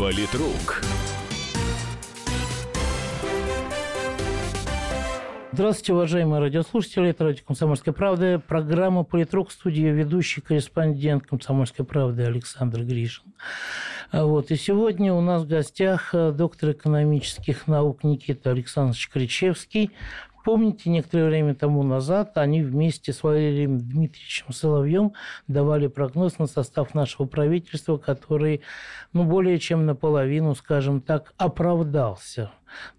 Политрук. Здравствуйте, уважаемые радиослушатели. Это радио «Комсомольская правда». Программа «Политрук» студии ведущий корреспондент «Комсомольской правды» Александр Гришин. Вот. И сегодня у нас в гостях э, доктор экономических наук Никита Александрович Кричевский, Помните, некоторое время тому назад они вместе с Валерием Дмитриевичем Соловьем давали прогноз на состав нашего правительства, который, ну, более чем наполовину, скажем так, оправдался.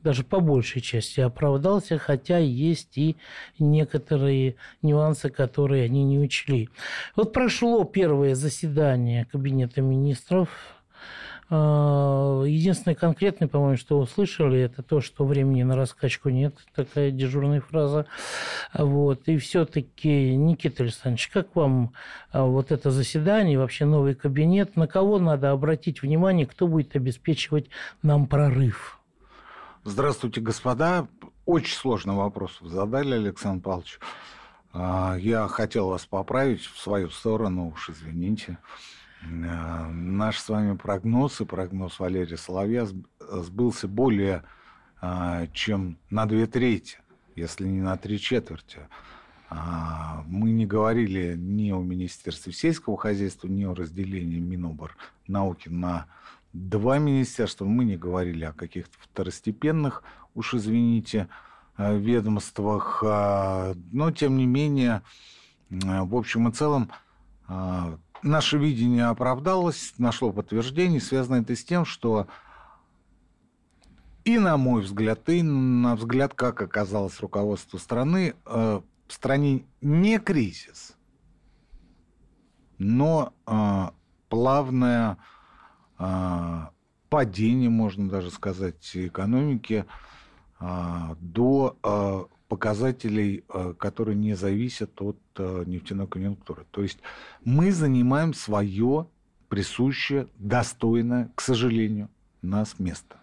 Даже по большей части оправдался, хотя есть и некоторые нюансы, которые они не учли. Вот прошло первое заседание Кабинета министров единственное конкретное, по-моему, что услышали, это то, что времени на раскачку нет, такая дежурная фраза. Вот. И все-таки, Никита Александрович, как вам а, вот это заседание, вообще новый кабинет, на кого надо обратить внимание, кто будет обеспечивать нам прорыв? Здравствуйте, господа. Очень сложный вопрос задали, Александр Павлович. А, я хотел вас поправить в свою сторону, уж извините. Э, наш с вами прогноз и прогноз Валерия Соловья сбылся более э, чем на две трети, если не на три четверти. Мы не говорили ни о Министерстве сельского хозяйства, ни о разделении Минобр науки на два министерства. Мы не говорили о каких-то второстепенных, уж извините, э, ведомствах. Но, тем не менее, в общем и целом, наше видение оправдалось, нашло подтверждение. Связано это с тем, что и на мой взгляд, и на взгляд, как оказалось руководство страны, э, в стране не кризис, но э, плавное э, падение, можно даже сказать, экономики до показателей, э, которые не зависят от э, нефтяной конъюнктуры. То есть мы занимаем свое присущее, достойное, к сожалению, нас место.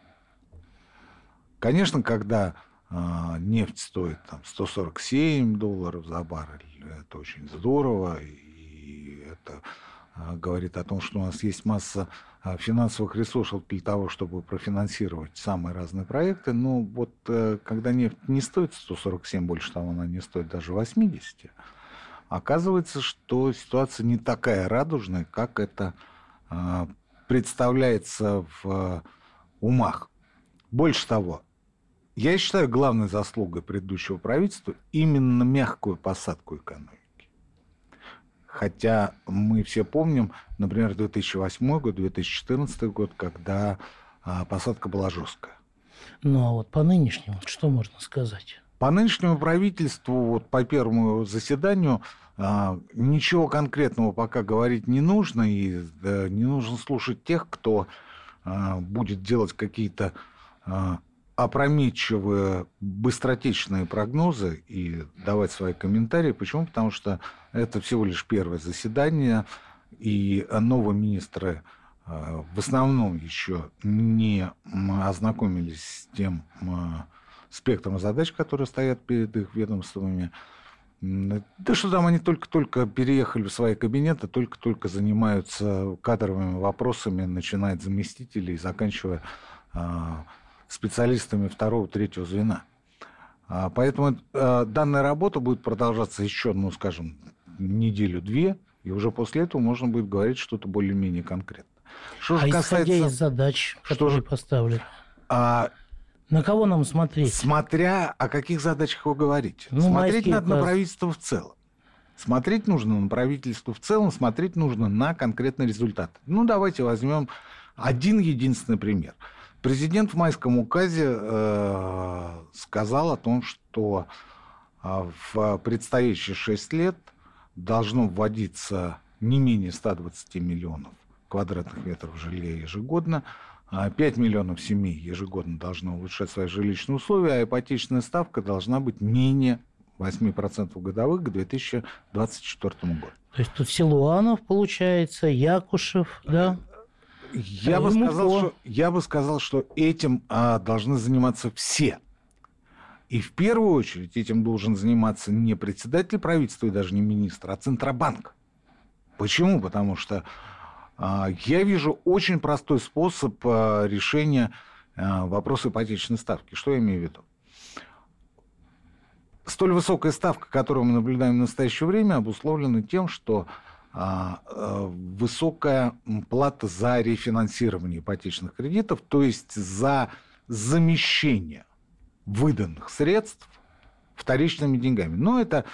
Конечно, когда э, нефть стоит там, 147 долларов за баррель, это очень здорово, и это говорит о том, что у нас есть масса а, финансовых ресурсов для того, чтобы профинансировать самые разные проекты. Но вот э, когда нефть не стоит 147, больше того, она не стоит даже 80, оказывается, что ситуация не такая радужная, как это а, представляется в умах. Больше того, я считаю главной заслугой предыдущего правительства именно мягкую посадку экономики. Хотя мы все помним, например, 2008 год, 2014 год, когда а, посадка была жесткая. Ну а вот по нынешнему что можно сказать? По нынешнему правительству, вот по первому заседанию, а, ничего конкретного пока говорить не нужно, и не нужно слушать тех, кто а, будет делать какие-то опрометчивые, быстротечные прогнозы и давать свои комментарии. Почему? Потому что это всего лишь первое заседание, и новые министры э, в основном еще не ознакомились с тем спектром задач, которые стоят перед их ведомствами. Да что там, они только-только переехали в свои кабинеты, только-только занимаются кадровыми вопросами, начиная от заместителей, заканчивая э, специалистами второго, третьего звена. А, поэтому э, данная работа будет продолжаться еще, ну, скажем, неделю-две, и уже после этого можно будет говорить что-то более-менее конкретно. Что а же касается... из задач, которые что поставлены, а... на кого нам смотреть? Смотря о каких задачах вы говорите. Ну, смотреть надо класс. на правительство в целом. Смотреть нужно на правительство в целом, смотреть нужно на конкретный результат. Ну, давайте возьмем один единственный пример – Президент в майском указе э, сказал о том, что э, в предстоящие 6 лет должно вводиться не менее 120 миллионов квадратных метров жилья ежегодно, 5 а миллионов семей ежегодно должно улучшать свои жилищные условия, а ипотечная ставка должна быть менее 8% годовых к 2024 году. То есть тут Силуанов, получается, Якушев, да? Я, бы сказал, что, я бы сказал, что этим а, должны заниматься все. И в первую очередь этим должен заниматься не председатель правительства и даже не министр, а Центробанк. Почему? Потому что А, я вижу очень простой способ а, решения а, вопроса ипотечной ставки. Что я имею в виду? Столь высокая ставка, которую мы наблюдаем в настоящее время, обусловлена тем, что высокая плата за рефинансирование ипотечных кредитов, то есть за замещение выданных средств вторичными деньгами. Но это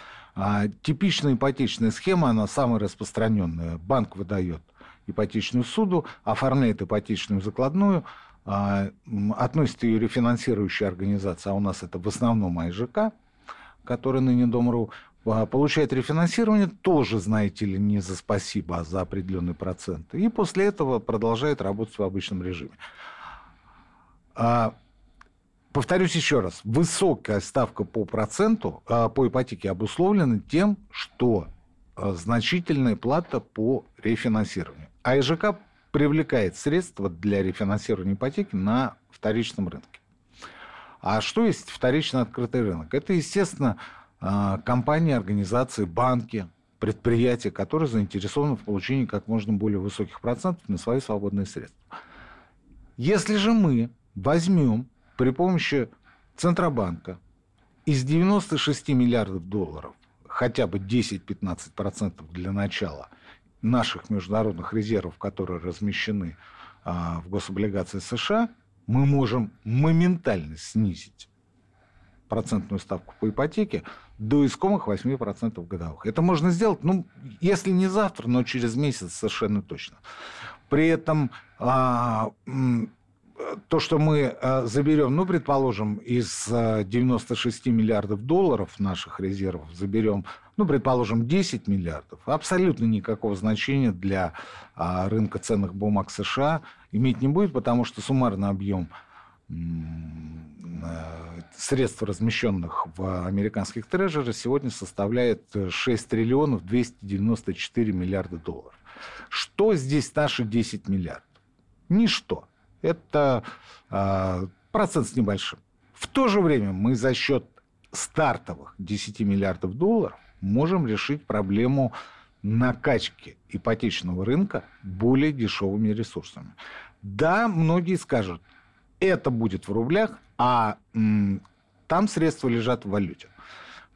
типичная ипотечная схема, она самая распространенная. Банк выдает ипотечную суду, оформляет ипотечную закладную, а, относит ее рефинансирующая организация, а у нас это в основном АИЖК, который ныне Дом.ру, а, получает рефинансирование, тоже, знаете ли, не за спасибо, а за определенный процент. И после этого продолжает работать в обычном режиме. А, повторюсь еще раз, высокая ставка по проценту, по ипотеке обусловлена тем, что значительная плата по рефинансированию. А ИЖК привлекает средства для рефинансирования ипотеки на вторичном рынке. А что есть вторичный открытый рынок? Это, естественно, а, компании, организации, банки, предприятия, которые заинтересованы в получении как можно более высоких процентов на свои свободные средства. Если же мы возьмем при помощи Центробанка из 96 миллиардов долларов хотя бы 10-15% для начала – наших международных резервов, которые размещены а, в гособлигации США, мы можем моментально снизить процентную ставку по ипотеке до искомых 8% годовых. Это можно сделать, ну, если не завтра, но через месяц совершенно точно. При этом а, то, что мы а, заберем, ну, предположим, из 96 миллиардов долларов наших резервов заберем ну, предположим, 10 миллиардов, абсолютно никакого значения для а, рынка ценных бумаг США иметь не будет, потому что суммарный объем э, средств, размещенных в американских трежерах, сегодня составляет 6 триллионов 294 миллиарда долларов. Что здесь наши 10 миллиардов? Ничто. Это э, процент с небольшим. В то же время мы за счет стартовых 10 миллиардов долларов можем решить проблему накачки ипотечного рынка более дешевыми ресурсами. Да, многие скажут, это будет в рублях, а там средства лежат в валюте.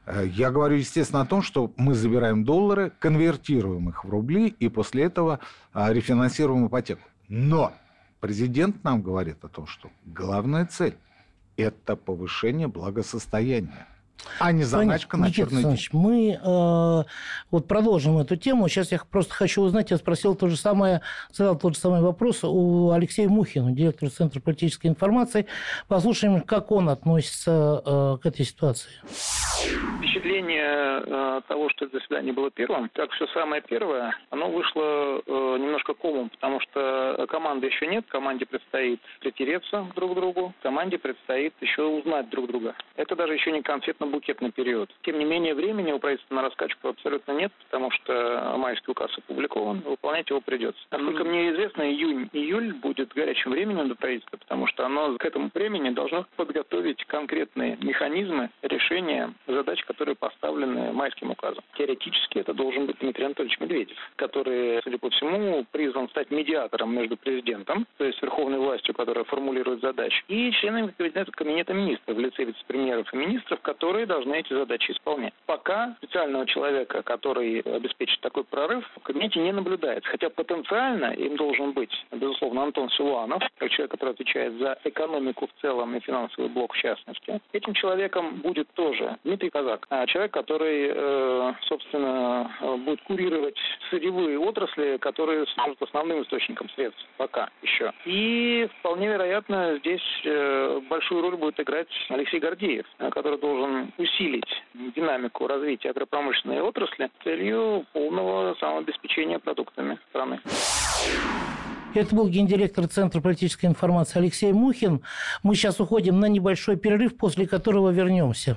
Э, я говорю, естественно, о том, что мы забираем доллары, конвертируем их в рубли и после этого а, рефинансируем ипотеку. Но президент нам говорит о том, что главная цель – это повышение благосостояния а не заначка на черный день. Мы э, вот продолжим эту тему. Сейчас я просто хочу узнать, я спросил то же самое, задал тот же самый вопрос у Алексея Мухина, директора Центра политической информации. Послушаем, как он относится э, к этой ситуации. Впечатление э, того, что это заседание было первым, как все самое первое, оно вышло э, немножко комом, потому что команды еще нет, команде предстоит притереться друг к другу, команде предстоит еще узнать друг друга. Это даже еще не конфетно букетный период. Тем не менее, времени у правительства на раскачку абсолютно нет, потому что майский указ опубликован, выполнять его придется. Насколько мне известно, июнь-июль будет горячим временем для правительства, потому что оно к этому времени должно подготовить конкретные механизмы решения задач, которые поставлены майским указом. Теоретически это должен быть Дмитрий Анатольевич Медведев, который, судя по всему, призван стать медиатором между президентом, то есть верховной властью, которая формулирует задачи, и членами кабинета, кабинета министров в лице вице-премьеров и министров, которые должны эти задачи исполнять. Пока специального человека, который обеспечит такой прорыв, в кабинете не наблюдается. Хотя потенциально им должен быть, безусловно, Антон Силуанов, как человек, который отвечает за экономику в целом и финансовый блок в частности. Этим человеком будет тоже Дмитрий Казак, а человек, который, э, собственно, будет курировать сырьевые отрасли, которые служат основным источником средств пока еще. И вполне вероятно, здесь э, большую роль будет играть Алексей Гордеев, который должен усилить динамику развития агропромышленной отрасли с целью полного самообеспечения продуктами страны. Это был гендиректор Центра политической информации Алексей Мухин. Мы сейчас уходим на небольшой перерыв, после которого вернемся.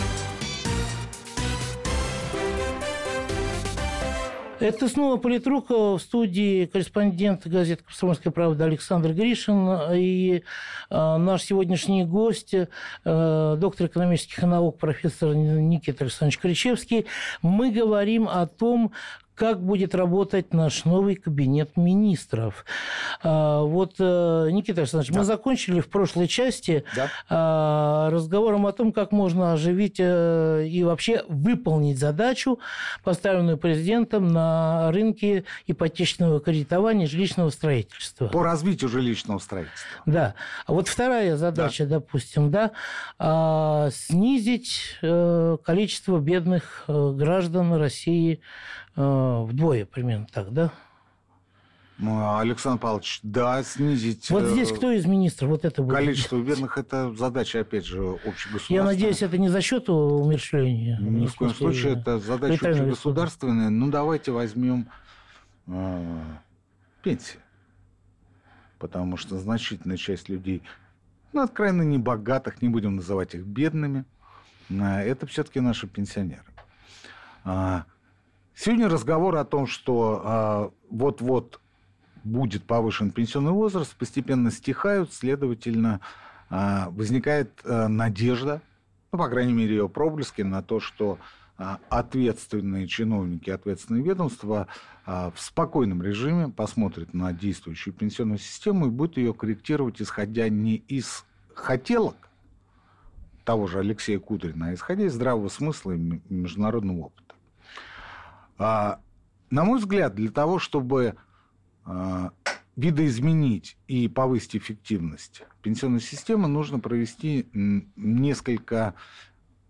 Это снова политрук в студии корреспондент газеты «Комсомольская правда» Александр Гришин и э, наш сегодняшний гость, э, доктор экономических наук, профессор Никита Александрович Кричевский. Мы говорим о том, как будет работать наш новый кабинет министров. А, вот, э, Никита Александрович, да. мы закончили в прошлой части да. А, разговором о том, как можно оживить э, и вообще выполнить задачу, поставленную президентом на рынке ипотечного кредитования жилищного строительства. По развитию жилищного строительства. Да. А вот вторая задача, да. допустим, да, а, снизить э, количество бедных граждан России вдвое примерно так, да? Ну, Александр Павлович, да, снизить... Вот здесь э, кто из министров вот это будет? Количество бедных – это задача, опять же, общегосударственная. Я надеюсь, это не за счет умерщвления? Ни в коем случае, это задача общегосударственная. Ну, давайте возьмем э, пенсии. Потому что значительная часть людей, ну, откровенно небогатых, не будем называть их бедными, э, это все-таки наши пенсионеры. Сегодня разговор о том, что а, вот-вот будет повышен пенсионный возраст, постепенно стихают, следовательно, а, возникает а, надежда, ну, по крайней мере, ее проблески на то, что ответственные чиновники, ответственные ведомства в спокойном режиме посмотрят на действующую пенсионную систему и будут ее корректировать, исходя не из хотелок того же Алексея Кудрина, а исходя из здравого смысла и международного опыта. А, на мой взгляд, для того, чтобы а, видоизменить и повысить эффективность пенсионной системы, нужно провести несколько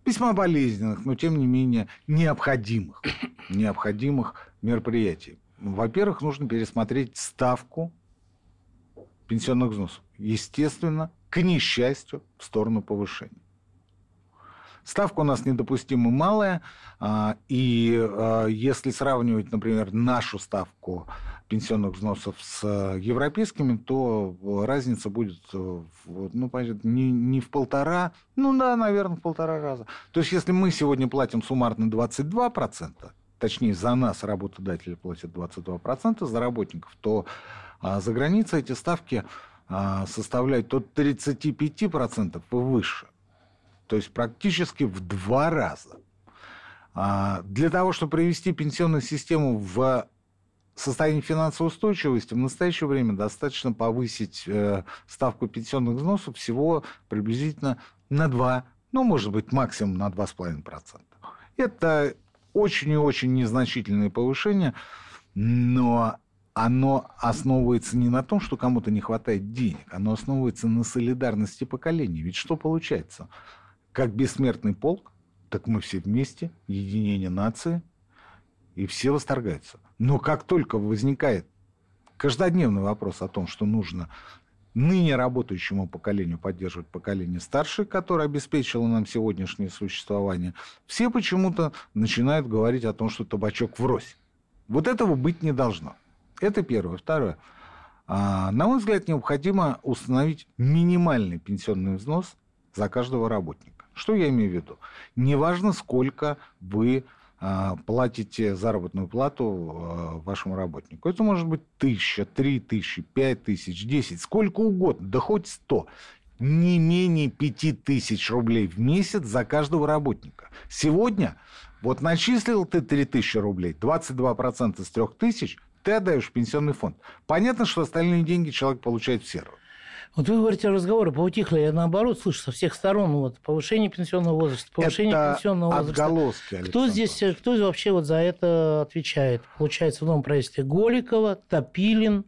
весьма болезненных, но тем не менее необходимых, необходимых мероприятий. Во-первых, нужно пересмотреть ставку пенсионных взносов. Естественно, к несчастью, в сторону повышения. Ставка у нас недопустимо малая, а, и а, если сравнивать, например, нашу ставку пенсионных взносов с европейскими, то разница будет ну, не, не в полтора, ну да, наверное, в полтора раза. То есть, если мы сегодня платим суммарно 22%, точнее, за нас работодатели платят 22%, за работников, то а, за границей эти ставки составляют от 35% и выше то есть практически в два раза. А, для того, чтобы привести пенсионную систему в состояние финансовой устойчивости, в настоящее время достаточно повысить э, ставку пенсионных взносов всего приблизительно на 2, ну, может быть, максимум на 2,5%. Это очень и очень незначительное повышение, но оно основывается не на том, что кому-то не хватает денег, оно основывается на солидарности поколений. Ведь что получается? Как бессмертный полк, так мы все вместе, единение нации, и все восторгаются. Но как только возникает каждодневный вопрос о том, что нужно ныне работающему поколению поддерживать поколение старшее, которое обеспечило нам сегодняшнее существование, все почему-то начинают говорить о том, что табачок врозь. Вот этого быть не должно. Это первое. Второе. А, на мой взгляд, необходимо установить минимальный пенсионный взнос за каждого работника. Что я имею в виду? Неважно, сколько вы а, платите заработную плату а, вашему работнику. Это может быть тысяча, три тысячи, пять тысяч, десять, сколько угодно, да хоть сто. Не менее пяти тысяч рублей в месяц за каждого работника. Сегодня вот начислил ты три тысячи рублей, 22% с трех тысяч ты отдаешь в пенсионный фонд. Понятно, что остальные деньги человек получает в сервис. Вот вы говорите, разговоры поутихли, я наоборот слышу со всех сторон вот, повышение пенсионного возраста, повышение это пенсионного возраста. Отголоски, кто здесь, кто вообще вот за это отвечает? Получается, в новом правительстве Голикова, Топилин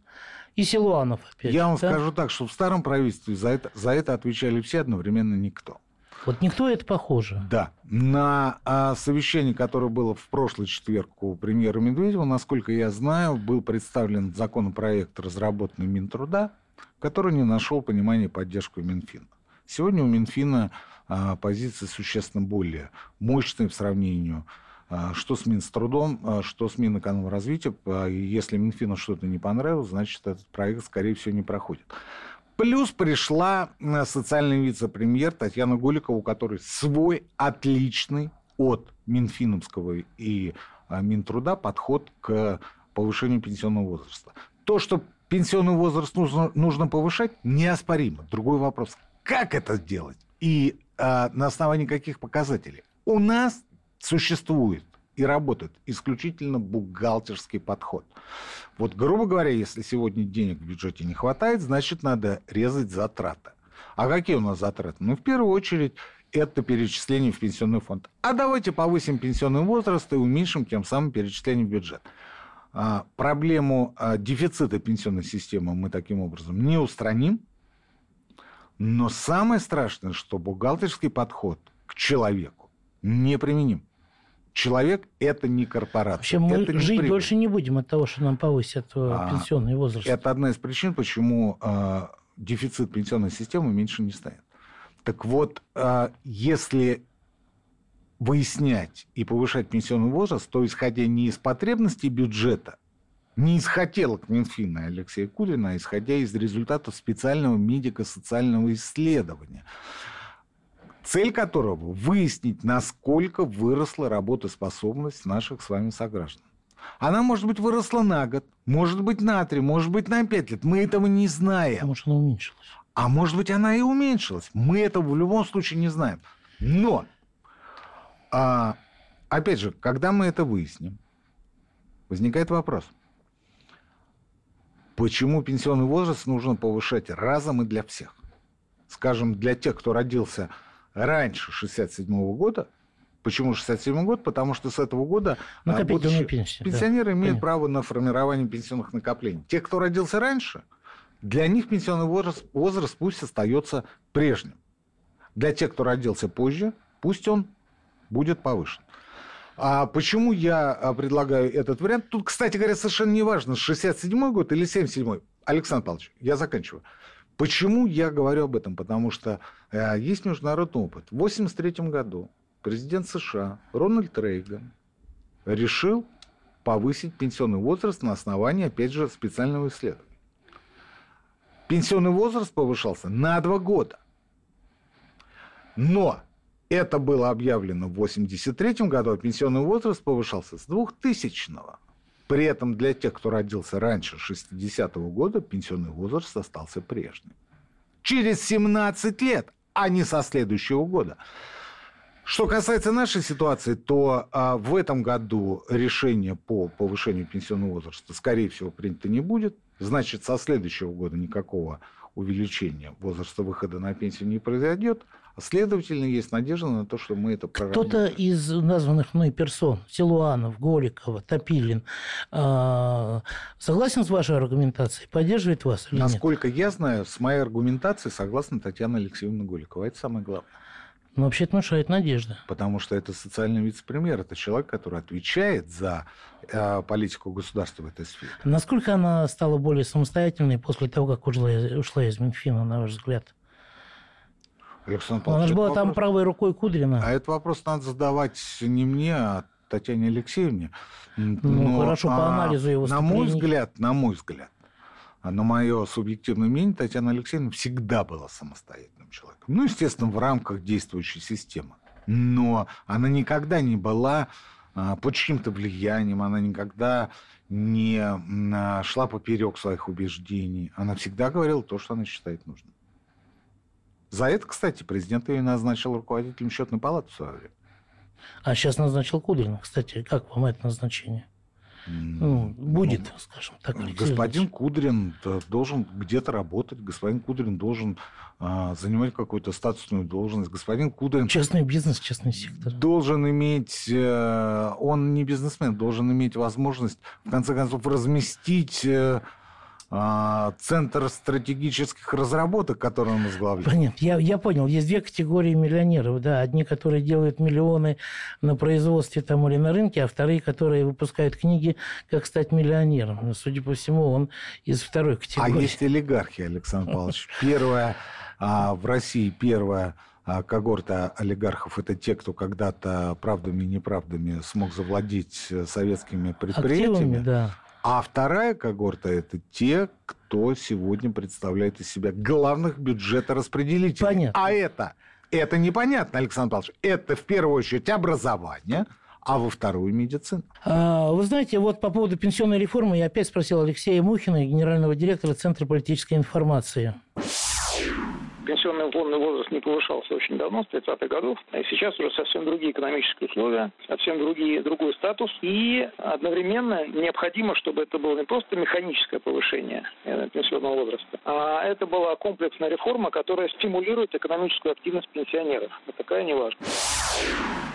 и Силуанов. Опять, я вам да? скажу так, что в старом правительстве за это, за это отвечали все одновременно никто. Вот никто это похоже. Да. На а, совещании, которое было в прошлый четверг у премьера Медведева, насколько я знаю, был представлен законопроект, разработанный Минтруда, который не нашел понимания и поддержку Минфина. Сегодня у Минфина а, позиция существенно более мощная в сравнении а, что с Минструдом, а, что с Минэкономразвития. А, если Минфину что-то не понравилось, значит, этот проект, скорее всего, не проходит. Плюс пришла социальный вице-премьер Татьяна Голикова, у которой свой отличный от Минфиновского и Минтруда подход к повышению пенсионного возраста. То, что пенсионный возраст нужно, нужно повышать, неоспоримо. Другой вопрос, как это сделать и а, на основании каких показателей. У нас существует и работает исключительно бухгалтерский подход. Вот, грубо говоря, если сегодня денег в бюджете не хватает, значит, надо резать затраты. А какие у нас затраты? Ну, в первую очередь, это перечисление в пенсионный фонд. А давайте повысим пенсионный возраст и уменьшим тем самым перечисление в бюджет. А, проблему а, дефицита пенсионной системы мы таким образом не устраним. Но самое страшное, что бухгалтерский подход к человеку неприменим. Человек – это не корпорация. Вообще мы это жить прибыль. больше не будем от того, что нам повысят э, а, пенсионный возраст. Это одна из причин, почему э, дефицит пенсионной системы меньше не станет. Так вот, э, если выяснять и повышать пенсионный возраст, то исходя не из потребностей бюджета, не из хотелок Минфина Алексея Кудрина, а исходя из результатов специального медико-социального исследования – цель которого – выяснить, насколько выросла работоспособность наших с вами сограждан. Она, может быть, выросла на год, может быть, на три, может быть, на пять лет. Мы этого не знаем. Может, она уменьшилась. А может быть, она и уменьшилась. Мы этого в любом случае не знаем. Но, а, опять же, когда мы это выясним, возникает вопрос. Почему пенсионный возраст нужно повышать разом и для всех? Скажем, для тех, кто родился раньше 67 года. Почему 67 год? Потому что с этого года а, будущие пенсии, пенсионеры да. имеют Понятно. право на формирование пенсионных накоплений. Те, кто родился раньше, для них пенсионный возраст, возраст пусть остается прежним. Для тех, кто родился позже, пусть он будет повышен. А почему я а, предлагаю этот вариант? Тут, кстати говоря, совершенно не важно, 67 год или 77 Александр Павлович, я заканчиваю. Почему я говорю об этом? Потому что э, есть международный опыт. В 1983 году президент США Рональд Рейган решил повысить пенсионный возраст на основании, опять же, специального исследования. Пенсионный возраст повышался на два года. Но это было объявлено в 1983 году, а пенсионный возраст повышался с 2000 -го. При этом для тех, кто родился раньше 60-го года, пенсионный возраст остался прежним. Через 17 лет, а не со следующего года. Что касается нашей ситуации, то а, в этом году решение по повышению пенсионного возраста, скорее всего, принято не будет. Значит, со следующего года никакого увеличения возраста выхода на пенсию не произойдет. Следовательно, есть надежда на то, что мы это проработаем. Кто-то из названных мной персон, Силуанов, Голикова, Топилин, а, согласен с вашей аргументацией? Поддерживает вас или Насколько нет? я знаю, с моей аргументацией согласна Татьяна Алексеевна Голикова. Это самое главное. Но вообще это внушает надежда. Потому что это социальный вице-премьер, это человек, который отвечает за э, политику государства в этой сфере. Насколько она стала более самостоятельной после того, как ушла, ушла из Минфина, на ваш взгляд? Александр Павлович, Она же была вопрос... там правой рукой Кудрина. А этот вопрос надо задавать не мне, а Татьяне Алексеевне. Ну, Но, хорошо, по анализу его На мой взгляд, на мой взгляд, а на мое субъективное мнение, Татьяна Алексеевна всегда была самостоятельным человеком. Ну, естественно, в рамках действующей системы. Но она никогда не была а, под чьим-то влиянием, она никогда не а, шла поперек своих убеждений. Она всегда говорила то, что она считает нужным. За это, кстати, президент ее назначил руководителем счетной палаты в свое время. А сейчас назначил Кудрина. Кстати, как вам это назначение? Ну, будет, ну, скажем так. Господин Кудрин э, должен где-то работать, господин Кудрин должен а, занимать какую-то статусную должность, господин Кудрин... Частный бизнес, частный сектор. Должен иметь, э, он не бизнесмен, должен иметь возможность, в конце концов, разместить... А, Центр стратегических разработок, который он возглавляет. Понятно, я, я понял. Есть две категории миллионеров. Да, одни, которые делают миллионы на производстве там или на рынке, а вторые, которые выпускают книги «Как стать миллионером». Судя по всему, он из второй категории. А есть олигархи, Александр Павлович. Первая а, в России, первая а, когорта олигархов – это те, кто когда-то правдами и неправдами смог завладеть э, советскими предприятиями. Активами, да. А вторая когорта – это те, кто сегодня представляет из себя главных бюджетораспределителей. Понятно. А это, это непонятно, Александр Павлович. Это в первую очередь образование, а во вторую медицину. А, вы знаете, вот по поводу пенсионной реформы я опять спросил Алексея Мухина, генерального директора Центра политической информации пенсионный уклонный возраст не повышался очень давно, с 30-х годов. И сейчас уже совсем другие экономические условия, совсем другие, другой статус. И одновременно необходимо, чтобы это было не просто механическое повышение э, пенсионного возраста, а это была комплексная реформа, которая стимулирует экономическую активность пенсионеров. Это крайне важно.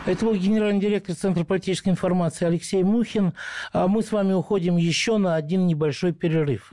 Это был генеральный директор Центра политической информации Алексей Мухин. А мы с вами уходим еще на один небольшой перерыв.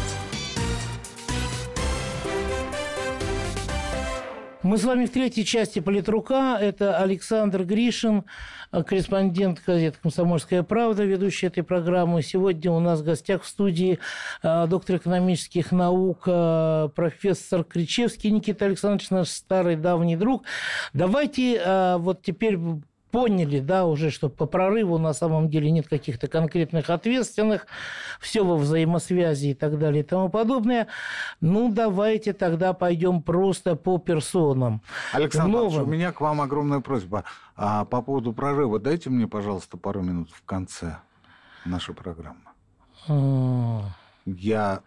Мы с вами в третьей части «Политрука». Это Александр Гришин, корреспондент газеты «Комсомольская правда», ведущий этой программы. Сегодня у нас в гостях в студии а, доктор экономических наук, а, профессор Кричевский Никита Александрович, наш старый давний друг. Давайте а, вот теперь поняли, да, уже, что по прорыву на самом деле нет каких-то конкретных ответственных, все во взаимосвязи и так далее и тому подобное. Ну, давайте тогда пойдем просто по персонам. Александр, новым... у меня к вам огромная просьба. А по поводу прорыва дайте мне, пожалуйста, пару минут в конце нашей программы. А... Я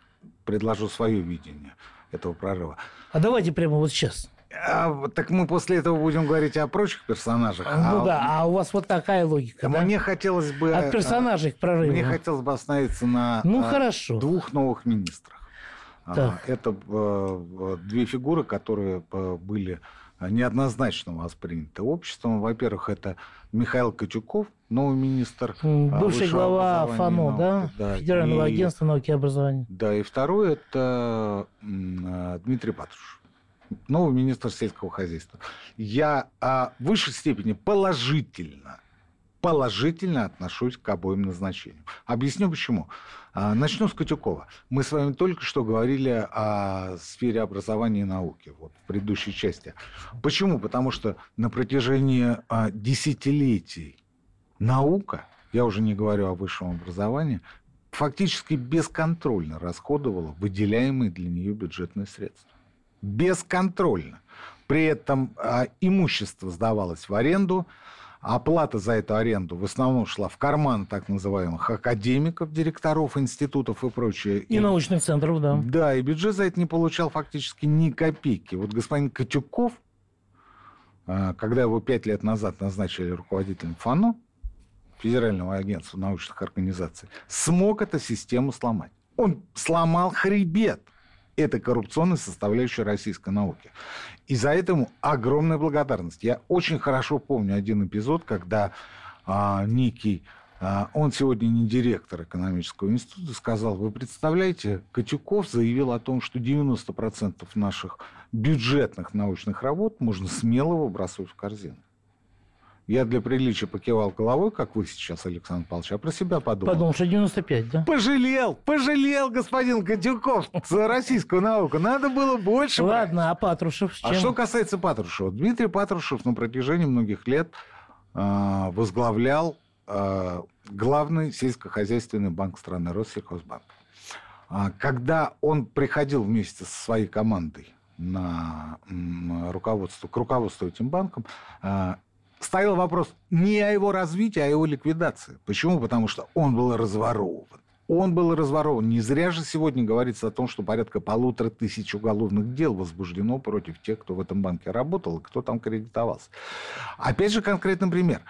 предложу свое видение этого прорыва. А давайте прямо вот сейчас. А, так мы после этого будем говорить о прочих персонажах. Ну а, да, а у вас вот такая логика. Да? Мне хотелось бы... От персонажей к прорыву. Мне хотелось бы остановиться на ну, хорошо. двух новых министрах. А, так. Это э, две фигуры, которые э, были неоднозначно восприняты обществом. Во-первых, это Михаил Катюков, новый министр. Бывший глава ФАНО, да? да? Федерального и, агентства науки и образования. Да, и второй это Дмитрий Патрушев новый министр сельского хозяйства. Я а, в высшей степени положительно, положительно отношусь к обоим назначениям. Объясню почему. А, начну с Катюкова. Мы с вами только что говорили о сфере образования и науки вот, в предыдущей части. Почему? Потому что на протяжении а, десятилетий наука, я уже не говорю о высшем образовании, фактически бесконтрольно расходовала выделяемые для нее бюджетные средства бесконтрольно. При этом а, имущество сдавалось в аренду, оплата за эту аренду в основном шла в карман так называемых академиков, директоров институтов и прочее. И, и научных центров, да. Да, и бюджет за это не получал фактически ни копейки. Вот господин Катюков, а, когда его пять лет назад назначили руководителем ФАНО, Федерального агентства научных организаций, смог эту систему сломать. Он сломал хребет это коррупционная составляющая российской науки. И за это ему огромная благодарность. Я очень хорошо помню один эпизод, когда а, некий, а, он сегодня не директор экономического института, сказал, вы представляете, Катюков заявил о том, что 90% наших бюджетных научных работ можно смело выбрасывать в корзину. Я для приличия покивал головой, как вы сейчас, Александр Павлович, а про себя подумал. Подумал, что 95, да? Пожалел, пожалел господин Катюков за российскую науку. Надо было больше. Ладно, брать. а Патрушев А что касается Патрушева. Дмитрий Патрушев на протяжении многих лет э, возглавлял э, главный сельскохозяйственный банк страны, Россельхозбанк. А, когда он приходил вместе со своей командой на руководство, к руководству этим банком, стоял вопрос не о его развитии, а о его ликвидации. Почему? Потому что он был разворован. Он был разворован. Не зря же сегодня говорится о том, что порядка полутора тысяч уголовных дел возбуждено против тех, кто в этом банке работал и кто там кредитовался. Опять же, конкретный пример.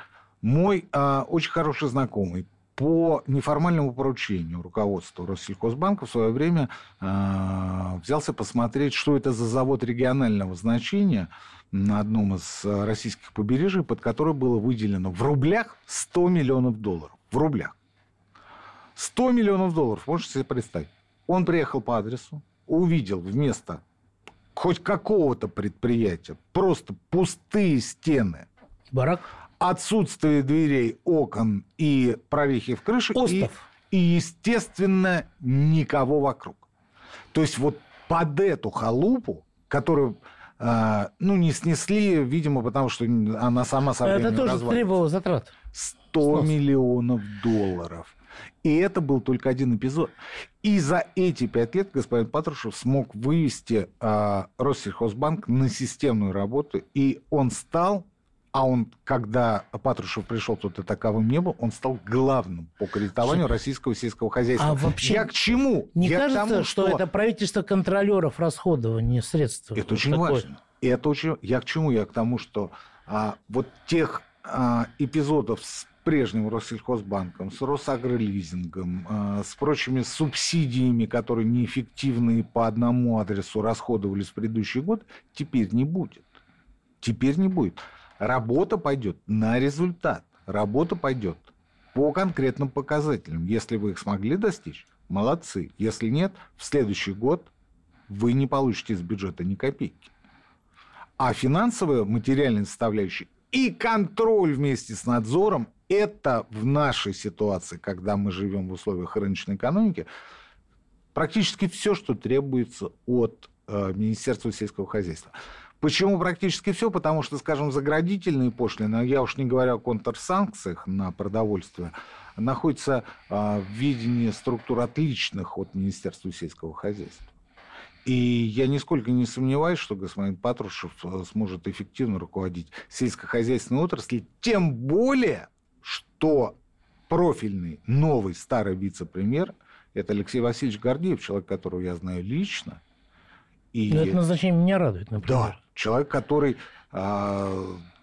Мой э, очень хороший знакомый по неформальному поручению руководства Россельхозбанка в свое время э, взялся посмотреть, что это за завод регионального значения на одном из российских побережий, под который было выделено в рублях 100 миллионов долларов. В рублях. 100 миллионов долларов, можете себе представить. Он приехал по адресу, увидел вместо хоть какого-то предприятия просто пустые стены. Барак? Отсутствие дверей, окон и прорехи в крыше. Остов. И, и, естественно, никого вокруг. То есть вот под эту халупу, которую э, ну, не снесли, видимо, потому что она сама со Это тоже требовало затрат. 100 Снос. миллионов долларов. И это был только один эпизод. И за эти пять лет господин Патрушев смог вывести э, Россельхозбанк на системную работу, и он стал а он, когда Патрушев пришел, тут и таковым не был, он стал главным по кредитованию российского сельского хозяйства. А вообще Я к чему? Не Я кажется, тому, что... что это правительство контролеров расходования средств? Это вот очень такое? важно. Это очень... Я к чему? Я к тому, что а, вот тех а, эпизодов с прежним Россельхозбанком, с Росагролизингом, а, с прочими субсидиями, которые неэффективные по одному адресу расходовались в предыдущий год, теперь не будет. Теперь не будет. Работа пойдет на результат. Работа пойдет по конкретным показателям. Если вы их смогли достичь, молодцы. Если нет, в следующий год вы не получите из бюджета ни копейки. А финансовая, материальная составляющая и контроль вместе с надзором – это в нашей ситуации, когда мы живем в условиях рыночной экономики, практически все, что требуется от э, Министерства сельского хозяйства. Почему практически все? Потому что, скажем, заградительные пошлины, я уж не говорю о контрсанкциях на продовольствие, находятся а, в видении структур отличных от Министерства сельского хозяйства. И я нисколько не сомневаюсь, что господин Патрушев э, сможет эффективно руководить сельскохозяйственной отраслью, тем более, что профильный новый старый вице-премьер – это Алексей Васильевич Гордеев, человек, которого я знаю лично. И... Но это назначение меня радует, например. Да, человек, который а,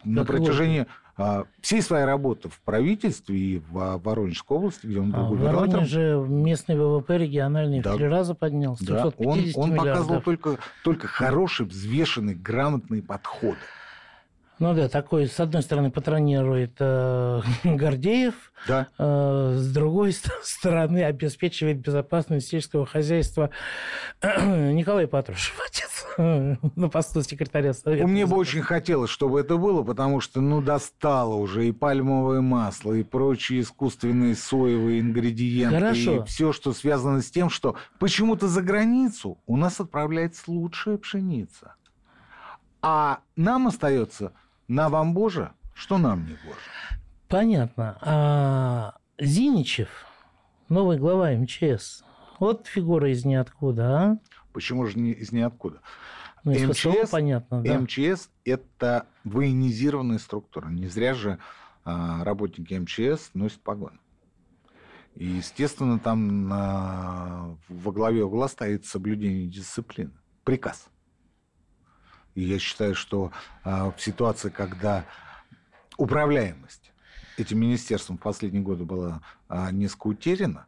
на протяжении а, всей своей работы в правительстве и в Воронежской области, где он был а, губернатором. В Воронеже местный ВВП региональный да, в три раза поднялся. Да, он, он показывал только, только хороший, взвешенный, грамотный подход. Ну да, такой, с одной стороны, патронирует э, Гордеев, да. э, с другой стороны, обеспечивает безопасность сельского хозяйства Николай Патрушев, отец, на посту секретаря Совета. Мне бы очень хотелось, чтобы это было, потому что, ну, достало уже и пальмовое масло, и прочие искусственные соевые ингредиенты, Хорошо. и все, что связано с тем, что почему-то за границу у нас отправляется лучшая пшеница. А нам остается на вам Боже, что нам не Боже. Понятно. А Зиничев, новый глава МЧС, вот фигура из ниоткуда, а? Почему же не из ниоткуда? Ну, из МЧС, понятно, да. МЧС – это военизированная структура. Не зря же а, работники МЧС носят погоны. И, естественно, там на, во главе угла стоит соблюдение дисциплины. Приказ – и я считаю, что а, в ситуации, когда управляемость этим министерством в последние годы была а, несколько утеряна,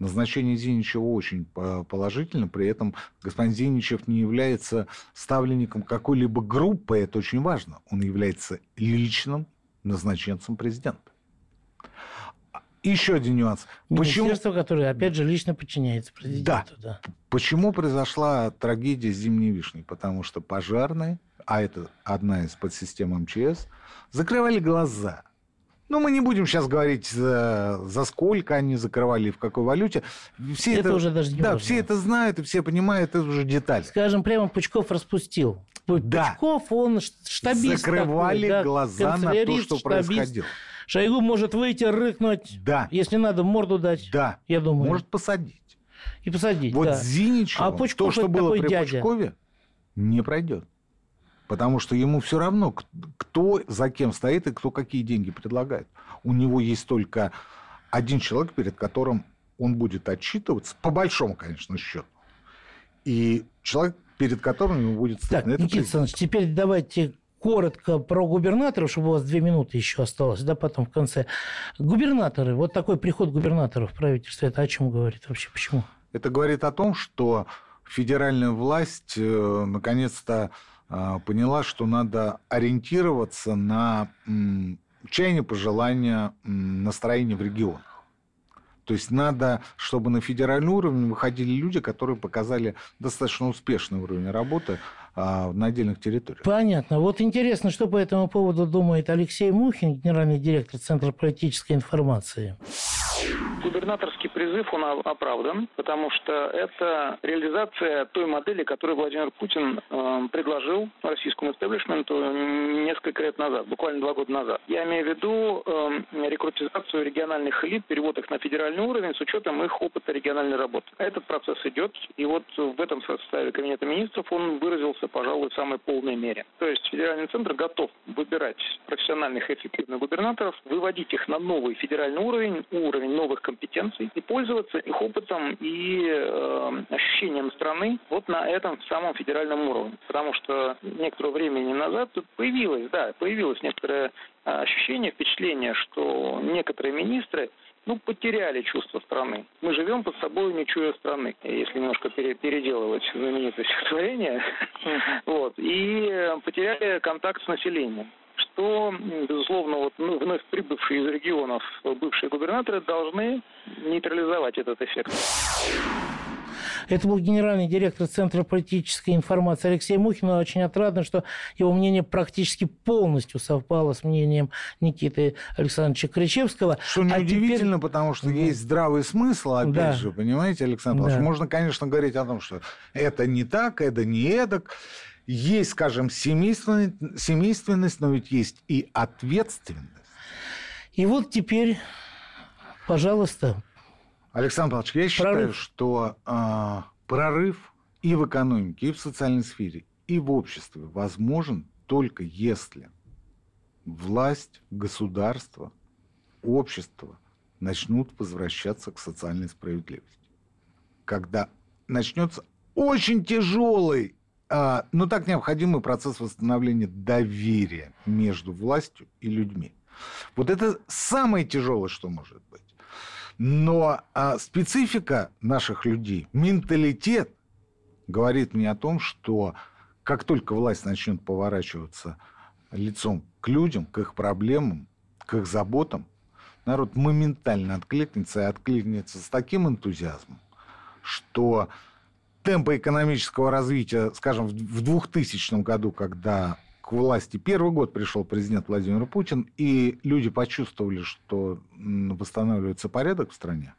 Назначение Зиничева очень положительно, при этом господин Зиничев не является ставленником какой-либо группы, это очень важно. Он является личным назначенцем президента. Еще один нюанс. Министерство, Почему... которое, опять же, лично подчиняется президенту. Да. да. Почему произошла трагедия с зимней вишней? Потому что пожарные, а это одна из подсистем МЧС, закрывали глаза. Ну, мы не будем сейчас говорить, за, за сколько они закрывали, в какой валюте. Все это, это уже даже не Да, важно. все это знают, и все понимают, это уже деталь. Скажем, прямо Пучков распустил. Да. Пучков, он штабист Закрывали такой, да, глаза на то, что штабист. происходило. Шойгу может выйти, рыкнуть, Да, если надо, морду дать, да. я думаю. Может посадить. И посадить, Вот да. Зиничевым А Пучков то, что было при дядя. Пучкове, не пройдет. Потому что ему все равно, кто за кем стоит и кто какие деньги предлагает. У него есть только один человек, перед которым он будет отчитываться, по большому, конечно, счету. И человек, перед которым ему будет Так, стыдно. Это Никита президент. Александрович, теперь давайте коротко про губернаторов, чтобы у вас две минуты еще осталось, да, потом в конце. Губернаторы, вот такой приход губернаторов в правительство, это о чем говорит вообще, почему? Это говорит о том, что федеральная власть э, наконец-то э, поняла, что надо ориентироваться на м, пожелания, настроение в регионах. То есть надо, чтобы на федеральный уровень выходили люди, которые показали достаточно успешный уровень работы а, на отдельных территориях. Понятно. Вот интересно, что по этому поводу думает Алексей Мухин, генеральный директор Центра политической информации. Губернаторский призыв, он оправдан, потому что это реализация той модели, которую Владимир Путин э, предложил российскому истеблишменту несколько лет назад, буквально два года назад. Я имею в виду э, рекрутизацию региональных элит, перевод их на федеральный уровень с учетом их опыта региональной работы. Этот процесс идет, и вот в этом составе Кабинета министров он выразился, пожалуй, в самой полной мере. То есть федеральный центр готов выбирать профессиональных и эффективных губернаторов, выводить их на новый федеральный уровень, уровень новых компетенций и пользоваться их опытом и э, ощущением страны вот на этом самом федеральном уровне. Потому что некоторое времени назад тут появилось, да, появилось некоторое э, ощущение, впечатление, что некоторые министры ну, потеряли чувство страны. Мы живем под собой, не чуя страны, если немножко пере- переделывать знаменитое стихотворение. Вот. И э, потеряли контакт с населением что, безусловно, вот, ну, вновь прибывшие из регионов бывшие губернаторы должны нейтрализовать этот эффект. Это был генеральный директор Центра политической информации Алексей Мухин. Очень отрадно, что его мнение практически полностью совпало с мнением Никиты Александровича Кричевского. Что А теперь- неудивительно, потому что есть здравый смысл, опять Да. же, понимаете, Александр Павлович? Да. Можно, конечно, говорить о том, что это не так, это не эдак. Есть, скажем, семейственность, семейственность, но ведь есть и ответственность. И вот теперь, пожалуйста, Александр Павлович, я считаю, Прорыв. что а, прорыв и в экономике, и в социальной сфере, и в обществе возможен только если власть, государство, общество начнут возвращаться к социальной справедливости. Когда начнется очень тяжелый, а, но так необходимый процесс восстановления доверия между властью и людьми. Вот это самое тяжелое, что может быть. Но а, специфика наших людей, менталитет говорит мне о том, что как только власть начнет поворачиваться лицом к людям, к их проблемам, к их заботам, народ моментально откликнется и откликнется с таким энтузиазмом, что темпы экономического развития, скажем, в в 2000 году, когда к власти первый год пришел президент Владимир Путин, и люди почувствовали, что восстанавливается порядок в стране,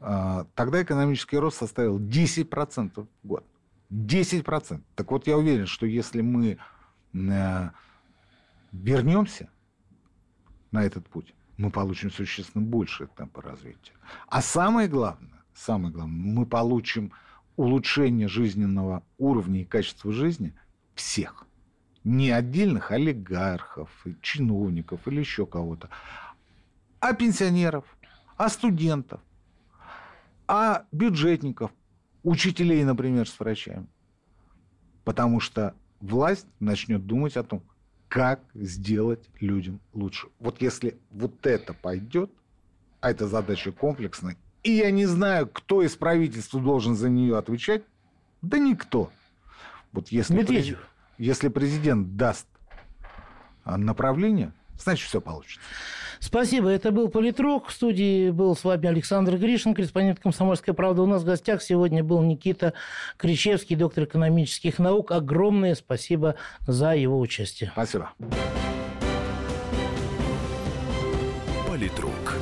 а, тогда экономический рост составил 10% в год. 10%. Так вот, я уверен, что если мы э, вернемся на этот путь, мы получим существенно большие темпы развития. А самое главное, самое главное, мы получим улучшение жизненного уровня и качества жизни всех. Не отдельных олигархов, чиновников или еще кого-то, а пенсионеров, а студентов, а бюджетников, учителей, например, с врачами. Потому что власть начнет думать о том, как сделать людям лучше. Вот если вот это пойдет, а эта задача комплексная, и я не знаю, кто из правительства должен за нее отвечать, да никто. Вот если, Медведев. прези- если президент даст направление, значит, все получится. Спасибо. Это был Политрук. В студии был с вами Александр Гришин, корреспондент «Комсомольской правды». У нас в гостях сегодня был Никита Кричевский, доктор экономических наук. Огромное спасибо за его участие. Спасибо. Политрук.